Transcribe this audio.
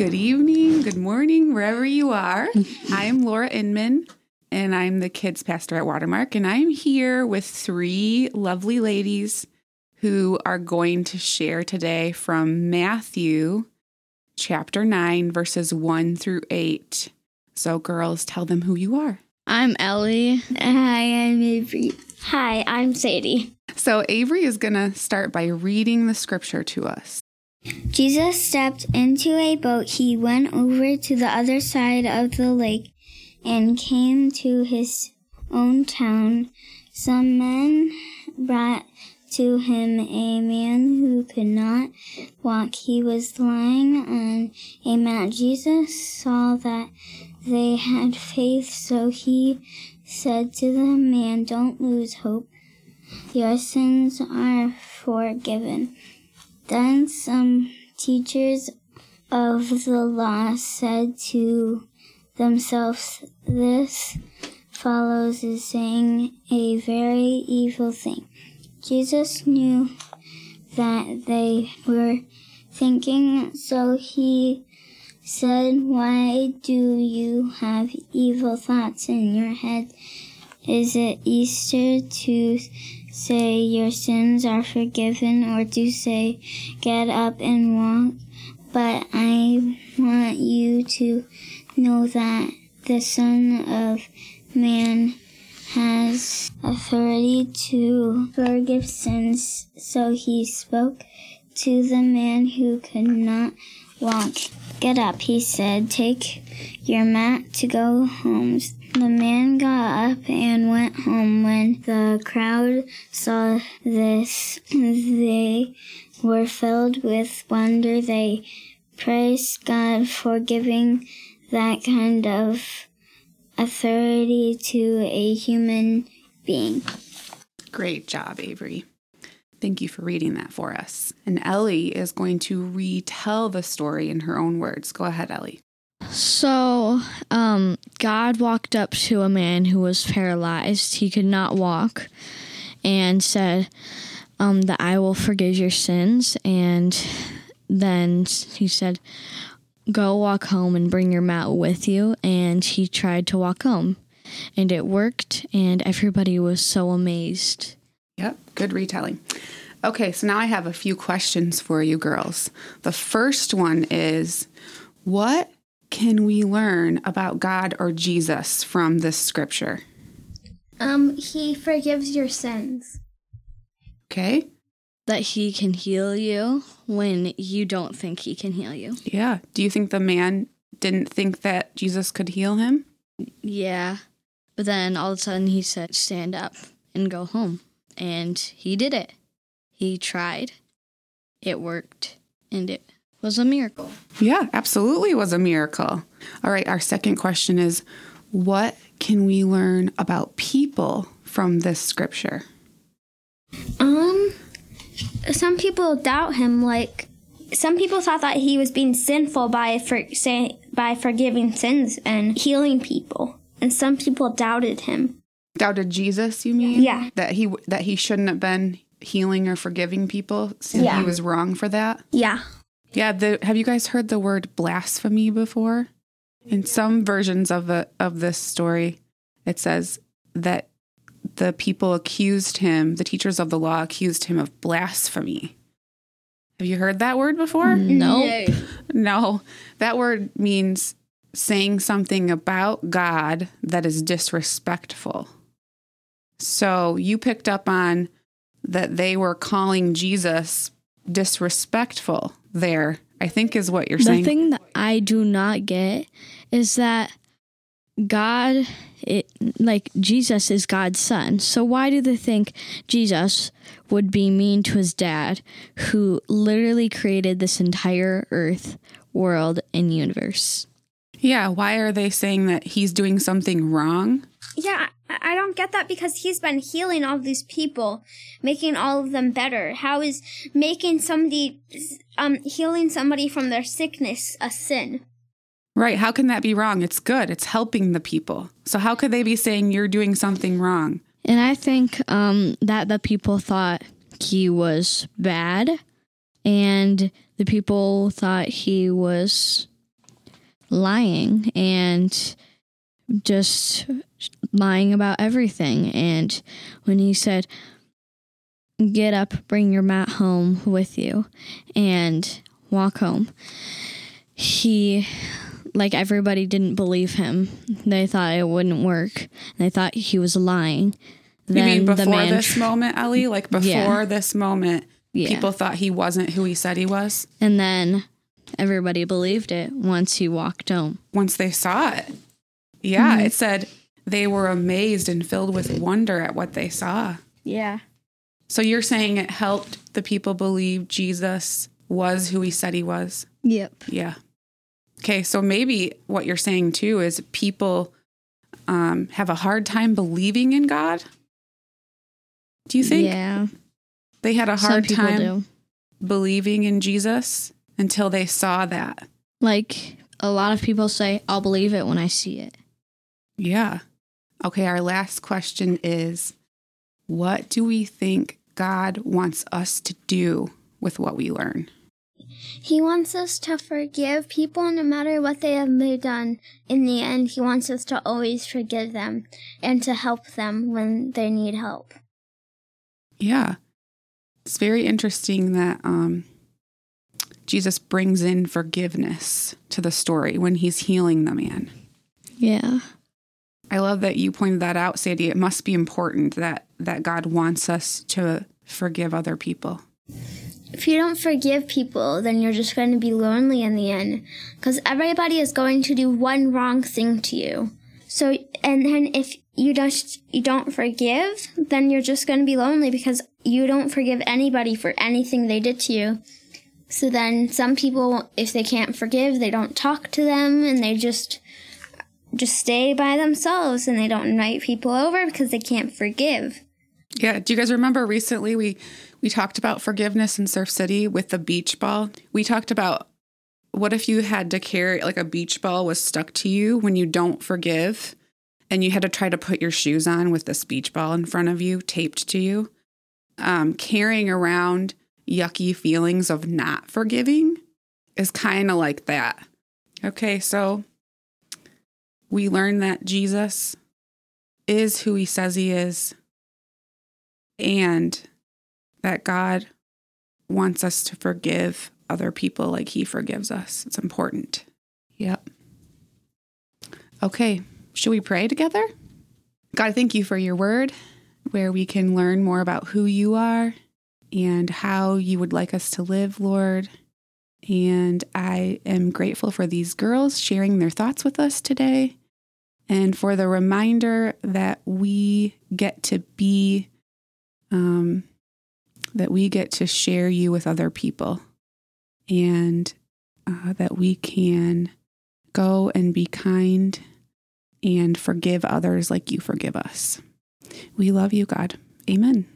good evening, good morning, wherever you are. I'm Laura Inman, and I'm the kids pastor at Watermark, and I'm here with three lovely ladies who are going to share today from Matthew chapter 9, verses 1 through 8. So, girls, tell them who you are. I'm Ellie. Hi, I'm Avery. Hi, I'm Sadie. So, Avery is going to start by reading the scripture to us. Jesus stepped into a boat. He went over to the other side of the lake and came to his own town. Some men brought to him a man who could not walk. He was lying on a mat. Jesus saw that they had faith, so he said to the man, Don't lose hope. Your sins are forgiven. Then some teachers of the law said to themselves, This follows is saying a very evil thing. Jesus knew that they were thinking, so he said, Why do you have evil thoughts in your head? Is it Easter to say your sins are forgiven or to say get up and walk? But I want you to know that the Son of Man has authority to forgive sins. So he spoke to the man who could not walk. Get up, he said. Take your mat to go home. The man got up and went home. When the crowd saw this, they were filled with wonder. They praised God for giving that kind of authority to a human being. Great job, Avery. Thank you for reading that for us. And Ellie is going to retell the story in her own words. Go ahead, Ellie. So, um, God walked up to a man who was paralyzed. He could not walk and said um, that I will forgive your sins. And then he said, Go walk home and bring your mat with you. And he tried to walk home. And it worked, and everybody was so amazed. Yep, good retelling. Okay, so now I have a few questions for you girls. The first one is What can we learn about God or Jesus from this scripture? Um, he forgives your sins. Okay, That he can heal you when you don't think he can heal you. yeah. Do you think the man didn't think that Jesus could heal him? Yeah. But then all of a sudden he said, stand up and go home. And he did it. He tried. It worked. And it was a miracle. Yeah, absolutely was a miracle. All right, our second question is What can we learn about people from this scripture? Um, some people doubt him. Like, some people thought that he was being sinful by for say by forgiving sins and healing people, and some people doubted him. Doubted Jesus, you mean? Yeah. That he that he shouldn't have been healing or forgiving people. So Yeah. he was wrong for that. Yeah. Yeah, the have you guys heard the word blasphemy before? In some versions of the of this story, it says that the people accused him, the teachers of the law accused him of blasphemy. Have you heard that word before? Mm. No. No. That word means saying something about God that is disrespectful. So you picked up on that they were calling Jesus disrespectful there, I think is what you're The saying. The thing that I do not get is that God, it, like Jesus is God's son. So why do they think Jesus would be mean to his dad, who literally created this entire earth, world, and universe? yeah, why are they saying that he's doing something wrong? Yeah, I, I don't get that because he's been healing all these people, making all of them better. How is making somebody, um, healing somebody from their sickness a sin? Right, how can that be wrong? It's good. It's helping the people. So how could they be saying you're doing something wrong? And I think um, that the people thought he was bad, and the people thought he was lying and just lying about everything. And when he said, Get up, bring your mat home with you, and walk home, he, like everybody, didn't believe him. They thought it wouldn't work. They thought he was lying. You mean the before man this moment, Ellie? Like before Yeah. this moment, Yeah. people thought he wasn't who he said he was And then everybody believed it once he walked home. once they saw it. Yeah, Mm-hmm. it said they were amazed and filled with wonder at what they saw. Yeah. So you're saying it helped the people believe Jesus was who he said he was? Yep. Yeah. Okay, so maybe what you're saying too is people um, have a hard time believing in God. Do you think Yeah. they had a hard time do. believing in Jesus until they saw that? Like a lot of people say, I'll believe it when I see it. Yeah. Okay, our last question is what do we think God wants us to do with what we learn? He wants us to forgive people no matter what they have done. In the end, he wants us to always forgive them and to help them when they need help. Yeah. It's very interesting that um, Jesus brings in forgiveness to the story when he's healing the man. Yeah. I love that you pointed that out, Sandy. It must be important that that God wants us to forgive other people. If you don't forgive people, then you're just going to be lonely in the end because everybody is going to do one wrong thing to you. So, and then if you don't, you don't forgive, then you're just going to be lonely because you don't forgive anybody for anything they did to you. So then some people, if they can't forgive, they don't talk to them and they just, just stay by themselves and they don't invite people over because they can't forgive. Yeah. Do you guys remember recently we we talked about forgiveness in Surf City with the beach ball? We talked about what if you had to carry like a beach ball was stuck to you when you don't forgive and you had to try to put your shoes on with this beach ball in front of you taped to you. Um, carrying around yucky feelings of not forgiving is kind of like that. Okay, so we learn that Jesus is who he says he is and that God wants us to forgive other people like he forgives us. It's important. Yep. Okay, should we pray together? God, thank you for your word where we can learn more about who you are and how you would like us to live, Lord. And I am grateful for these girls sharing their thoughts with us today and for the reminder that we get to be um, that we get to share you with other people and uh, that we can go and be kind and forgive others like you forgive us. We love you, God. Amen.